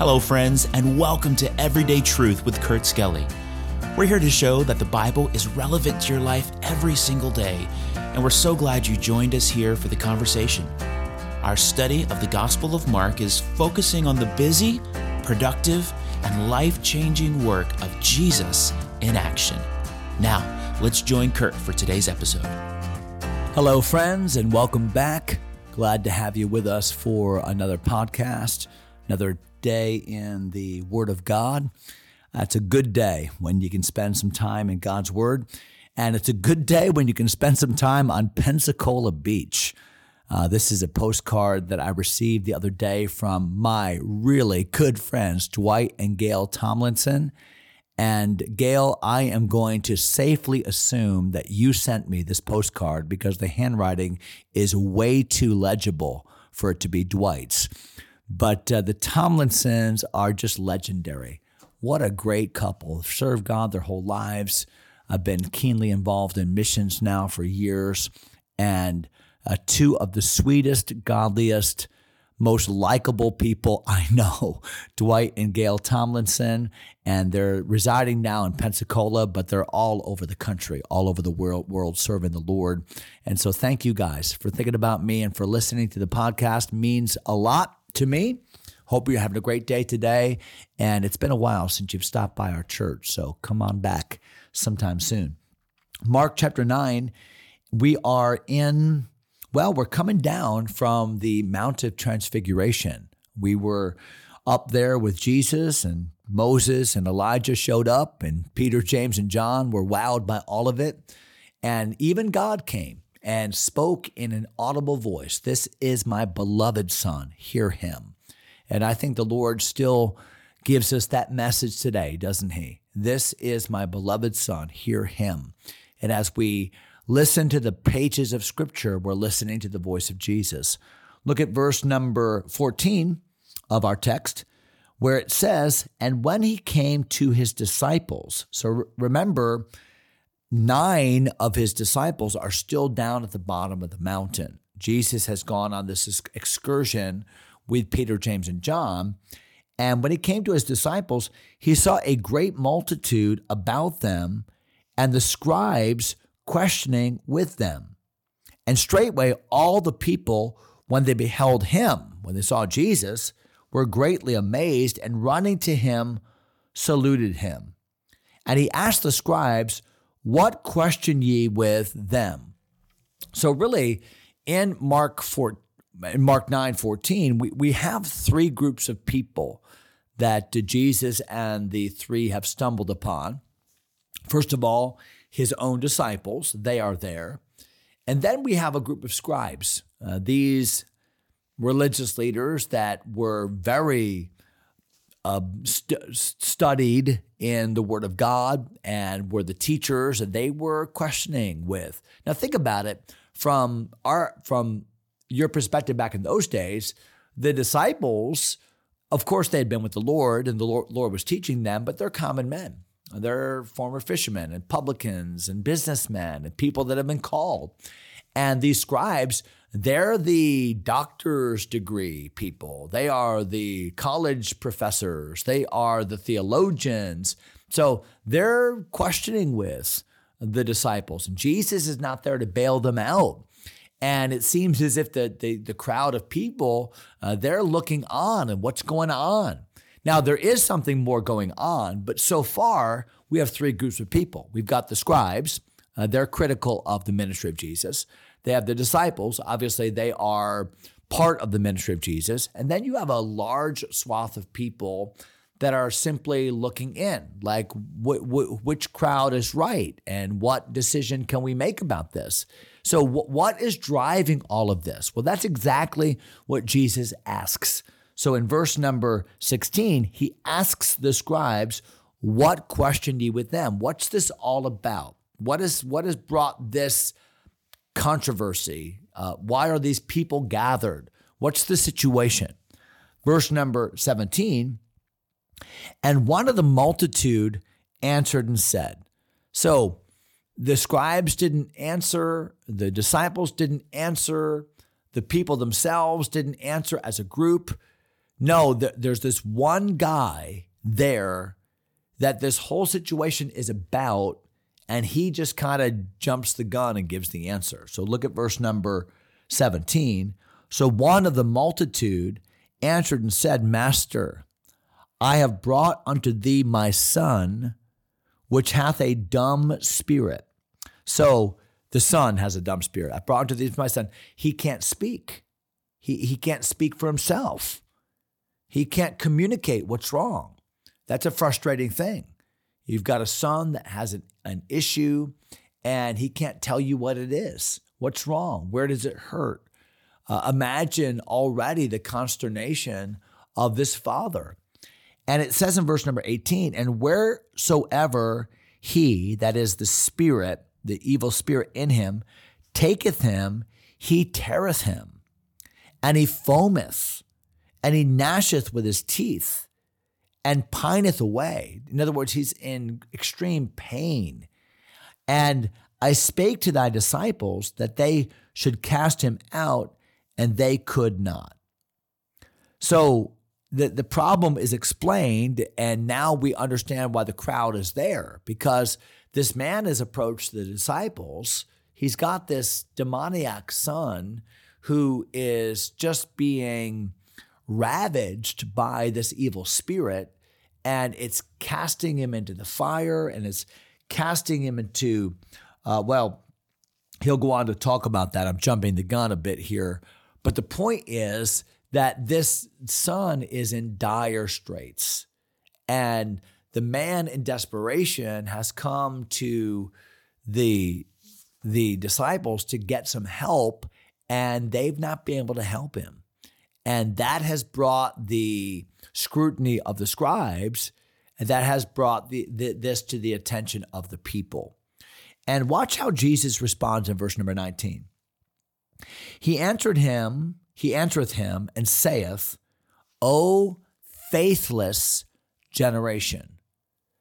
Hello, friends, and welcome to Everyday Truth with Kurt Skelly. We're here to show that the Bible is relevant to your life every single day, and we're so glad you joined us here for the conversation. Our study of the Gospel of Mark is focusing on the busy, productive, and life changing work of Jesus in action. Now, let's join Kurt for today's episode. Hello, friends, and welcome back. Glad to have you with us for another podcast, another day in the Word of God. It's a good day when you can spend some time in God's Word, and it's a good day when you can spend some time on Pensacola Beach. Uh, this is a postcard that I received the other day from my really good friends, Dwight and Gail Tomlinson. And Gail, I am going to safely assume that you sent me this postcard because the handwriting is way too legible for it to be Dwight's. But uh, the Tomlinsons are just legendary. What a great couple. Served God their whole lives. I've been keenly involved in missions now for years. And uh, two of the sweetest, godliest, most likable people I know, Dwight and Gail Tomlinson, and they're residing now in Pensacola, but they're all over the country, all over the world, world serving the Lord. And so, thank you guys for thinking about me and for listening to the podcast. means a lot to me. Hope you're having a great day today. And it's been a while since you've stopped by our church, so come on back sometime soon. Mark chapter nine, we are in well, we're coming down from the Mount of Transfiguration. We were up there with Jesus, and Moses and Elijah showed up, and Peter, James, and John were wowed by all of it. And even God came and spoke in an audible voice This is my beloved Son, hear him. And I think the Lord still gives us that message today, doesn't he? This is my beloved Son, hear him. And as we listen to the pages of Scripture, we're listening to the voice of Jesus. Look at verse number 14 of our text, where it says, And when he came to his disciples, so remember, nine of his disciples are still down at the bottom of the mountain. Jesus has gone on this excursion with Peter, James, and John. And when he came to his disciples, he saw a great multitude about them, and the scribes questioning with them. And straightway all the people, when they beheld him, when they saw Jesus, were greatly amazed and running to him, saluted him. And he asked the scribes, What question ye with them? So really, in Mark 4, in Mark 9 14, we, we have three groups of people that Jesus and the three have stumbled upon. First of all, his own disciples. They are there. And then we have a group of scribes. Uh, these religious leaders that were very uh, st- studied in the Word of God and were the teachers, that they were questioning with. Now, think about it from our from your perspective back in those days. The disciples, of course, they had been with the Lord, and the Lord, Lord was teaching them, but they're common men. They're former fishermen and publicans and businessmen and people that have been called. And these scribes, they're the doctor's degree people. They are the college professors. They are the theologians. So they're questioning with the disciples. And Jesus is not there to bail them out. And it seems as if the, the, the crowd of people, uh, they're looking on and what's going on. Now, there is something more going on, but so far, we have three groups of people. We've got the scribes, uh, they're critical of the ministry of Jesus. They have the disciples, obviously, they are part of the ministry of Jesus. And then you have a large swath of people that are simply looking in, like wh- wh- which crowd is right and what decision can we make about this? So, wh- what is driving all of this? Well, that's exactly what Jesus asks. So in verse number 16, he asks the scribes, What questioned ye with them? What's this all about? What, is, what has brought this controversy? Uh, why are these people gathered? What's the situation? Verse number 17, and one of the multitude answered and said, So the scribes didn't answer, the disciples didn't answer, the people themselves didn't answer as a group. No, th- there's this one guy there that this whole situation is about, and he just kind of jumps the gun and gives the answer. So look at verse number 17. So one of the multitude answered and said, Master, I have brought unto thee my son, which hath a dumb spirit. So the son has a dumb spirit. I brought unto thee my son. He can't speak. He, he can't speak for himself. He can't communicate what's wrong. That's a frustrating thing. You've got a son that has an, an issue and he can't tell you what it is. What's wrong? Where does it hurt? Uh, imagine already the consternation of this father. And it says in verse number 18, and wheresoever he, that is the spirit, the evil spirit in him, taketh him, he teareth him, and he foameth, and he gnasheth with his teeth, and pineth away. In other words, he's in extreme pain. And I spake to thy disciples that they should cast him out, and they could not. So the, the problem is explained, and now we understand why the crowd is there because this man has approached the disciples. He's got this demoniac son who is just being ravaged by this evil spirit, and it's casting him into the fire and it's casting him into, uh, well, he'll go on to talk about that. I'm jumping the gun a bit here. But the point is that this son is in dire straits. And the man in desperation has come to the the disciples to get some help and they've not been able to help him and that has brought the scrutiny of the scribes and that has brought the, the, this to the attention of the people and watch how jesus responds in verse number 19 he answered him he answereth him and saith o faithless generation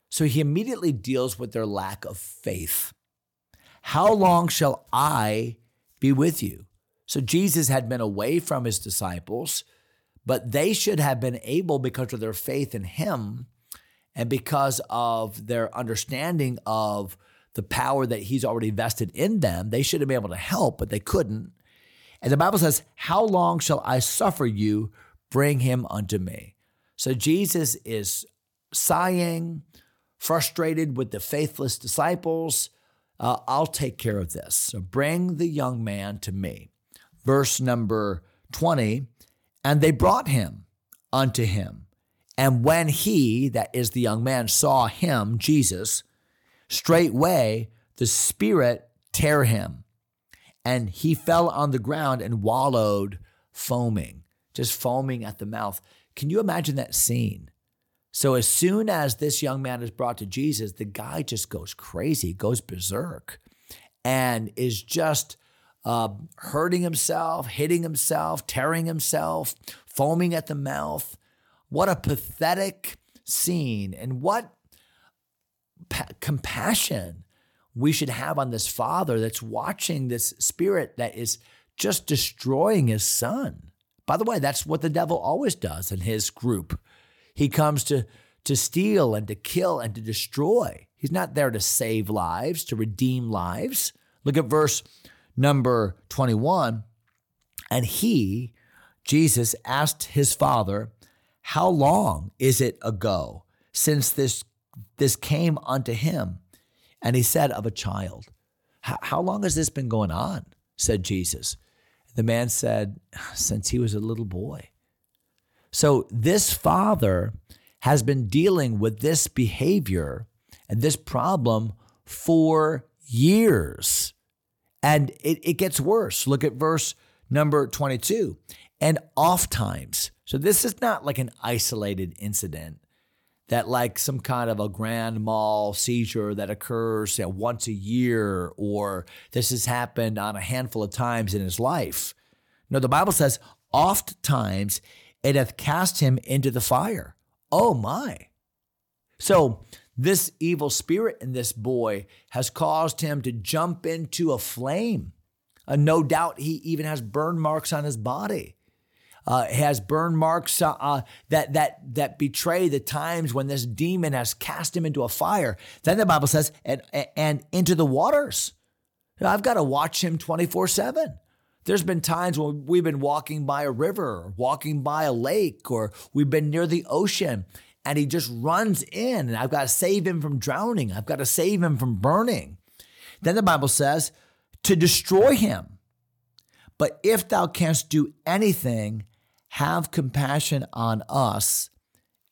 so he immediately deals with their lack of faith. How long shall I be with you? So Jesus had been away from his disciples, but they should have been able, because of their faith in him and because of their understanding of the power that he's already vested in them, they should have been able to help, but they couldn't. And the Bible says, How long shall I suffer you? Bring him unto me. So Jesus is sighing, frustrated with the faithless disciples. Uh, I'll take care of this. So bring the young man to me. Verse number 20 And they brought him unto him. And when he, that is the young man, saw him, Jesus, straightway the Spirit tear him. And he fell on the ground and wallowed, foaming, just foaming at the mouth. Can you imagine that scene? So as soon as this young man is brought to Jesus, the guy just goes crazy, goes berserk, and is just uh, hurting himself, hitting himself, tearing himself, foaming at the mouth. What a pathetic scene, and what pa- compassion we should have on this father that's watching this spirit that is just destroying his son. By the way, that's what the devil always does in his group. He comes to, to steal and to kill and to destroy. He's not there to save lives, to redeem lives. Look at verse number 21. And he, Jesus, asked his father, How long is it ago since this, this came unto him? And he said, Of a child. How long has this been going on? said Jesus. The man said, Since he was a little boy. So this father has been dealing with this behavior and this problem for years. And it, it gets worse. Look at verse number 22. And oft times, so this is not like an isolated incident that like some kind of a grand mal seizure that occurs you know, once a year or this has happened on a handful of times in his life. No, the Bible says oft times it hath cast him into the fire. Oh my. So, this evil spirit in this boy has caused him to jump into a flame. Uh, no doubt he even has burn marks on his body. Uh, has burn marks uh, uh, that that that betray the times when this demon has cast him into a fire. Then the Bible says, and and into the waters. I've got to watch him twenty four seven. There's been times when we've been walking by a river, walking by a lake, or we've been near the ocean, and he just runs in, and I've got to save him from drowning. I've got to save him from burning. Then the Bible says to destroy him. But if thou canst do anything, have compassion on us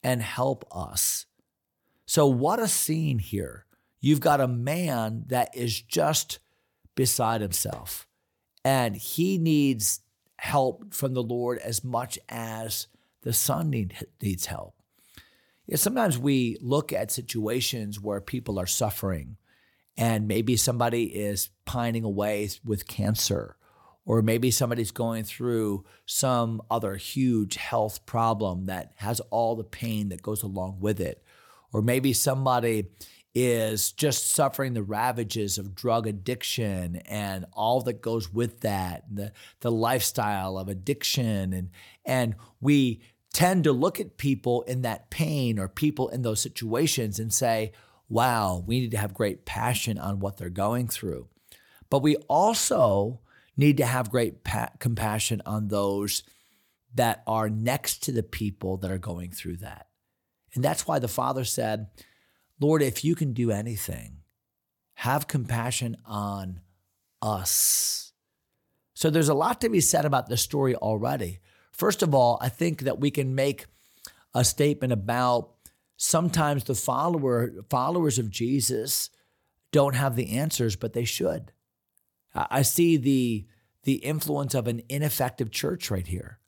and help us. So, what a scene here. You've got a man that is just beside himself, and he needs help from the Lord as much as the son need, needs help. Yeah, sometimes we look at situations where people are suffering, and maybe somebody is pining away with cancer or maybe somebody's going through some other huge health problem that has all the pain that goes along with it. Or maybe somebody is just suffering the ravages of drug addiction and all that goes with that, the, the lifestyle of addiction. And, and we tend to look at people in that pain or people in those situations and say, wow, we need to have great passion on what they're going through. But we also need to have great pa- compassion on those that are next to the people that are going through that. And that's why the Father said, Lord, if you can do anything, have compassion on us. So there's a lot to be said about this story already. First of all, I think that we can make a statement about sometimes the follower followers of Jesus don't have the answers, but they should. I see the the influence of an ineffective church right here.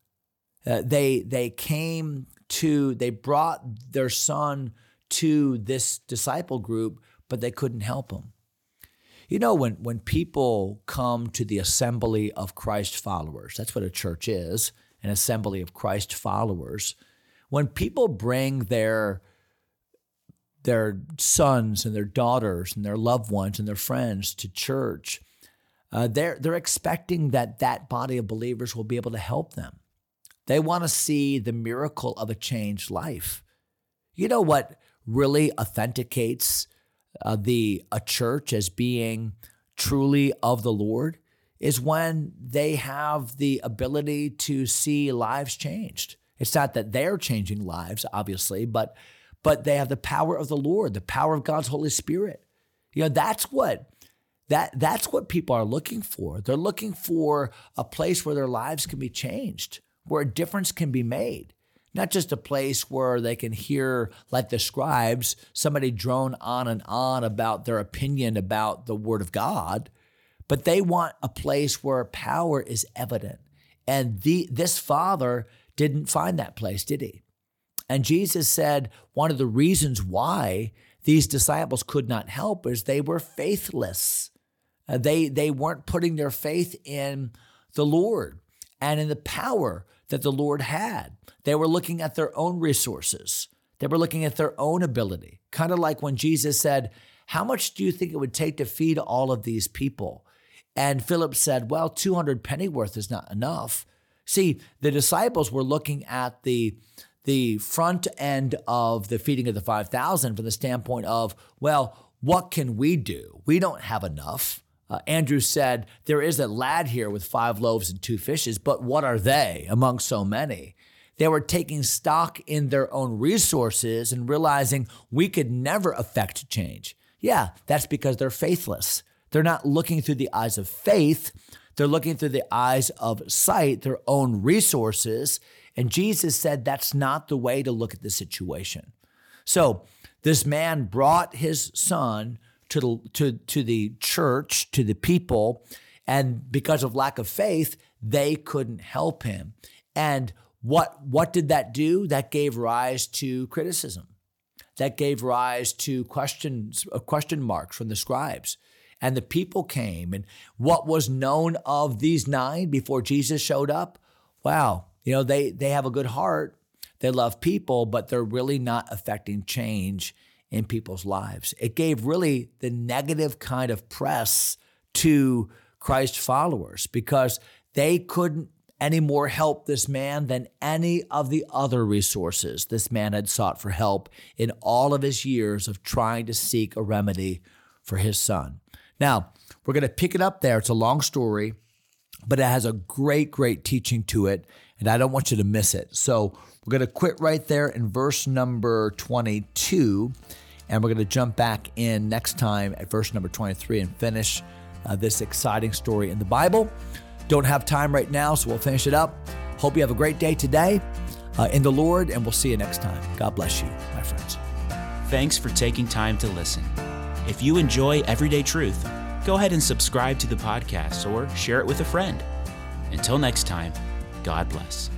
Uh, they they came to they brought their son to this disciple group, but they couldn't help him. You know, when when people come to the assembly of Christ followers, that's what a church is, an assembly of Christ followers. When people bring their their sons and their daughters and their loved ones and their friends to church, uh, they're, they're expecting that that body of believers will be able to help them. They want to see the miracle of a changed life. You know what really authenticates uh, the a church as being truly of the Lord is when they have the ability to see lives changed. It's not that they're changing lives, obviously, but but they have the power of the Lord, the power of God's Holy Spirit. You know, that's what that that's what people are looking for. They're looking for a place where their lives can be changed, where a difference can be made. Not just a place where they can hear, like the scribes, somebody drone on and on about their opinion about the Word of God, but they want a place where power is evident. And the, this father didn't find that place, did he? And Jesus said one of the reasons why these disciples could not help is they were faithless. Uh, they, they weren't putting their faith in the Lord and in the power that the Lord had. They were looking at their own resources. They were looking at their own ability. Kind of like when Jesus said, How much do you think it would take to feed all of these people? And Philip said, Well, 200 pennyworth is not enough. See, the disciples were looking at the the front end of the feeding of the 5,000 from the standpoint of, well, what can we do? We don't have enough. Uh, Andrew said, There is a lad here with five loaves and two fishes, but what are they among so many? They were taking stock in their own resources and realizing we could never affect change. Yeah, that's because they're faithless. They're not looking through the eyes of faith, they're looking through the eyes of sight, their own resources. And Jesus said that's not the way to look at the situation. So this man brought his son to the, to, to the church, to the people, and because of lack of faith, they couldn't help him. And what, what did that do? That gave rise to criticism. That gave rise to questions, uh, question marks from the scribes. And the people came. And what was known of these nine before Jesus showed up? Wow, you know, they, they have a good heart. They love people, but they're really not affecting change in people's lives. It gave really the negative kind of press to Christ followers because they couldn't any more help this man than any of the other resources this man had sought for help in all of his years of trying to seek a remedy for his son. Now, we're going to pick it up there. It's a long story, but it has a great, great teaching to it, and I don't want you to miss it. So we're going to quit right there in verse number 22, and we're going to jump back in next time at verse number 23 and finish uh, this exciting story in the Bible. Don't have time right now, so we'll finish it up. Hope you have a great day today uh, in the Lord, and we'll see you next time. God bless you, my friends. Thanks for taking time to listen. If you enjoy Everyday Truth, go ahead and subscribe to the podcast or share it with a friend. Until next time, God bless.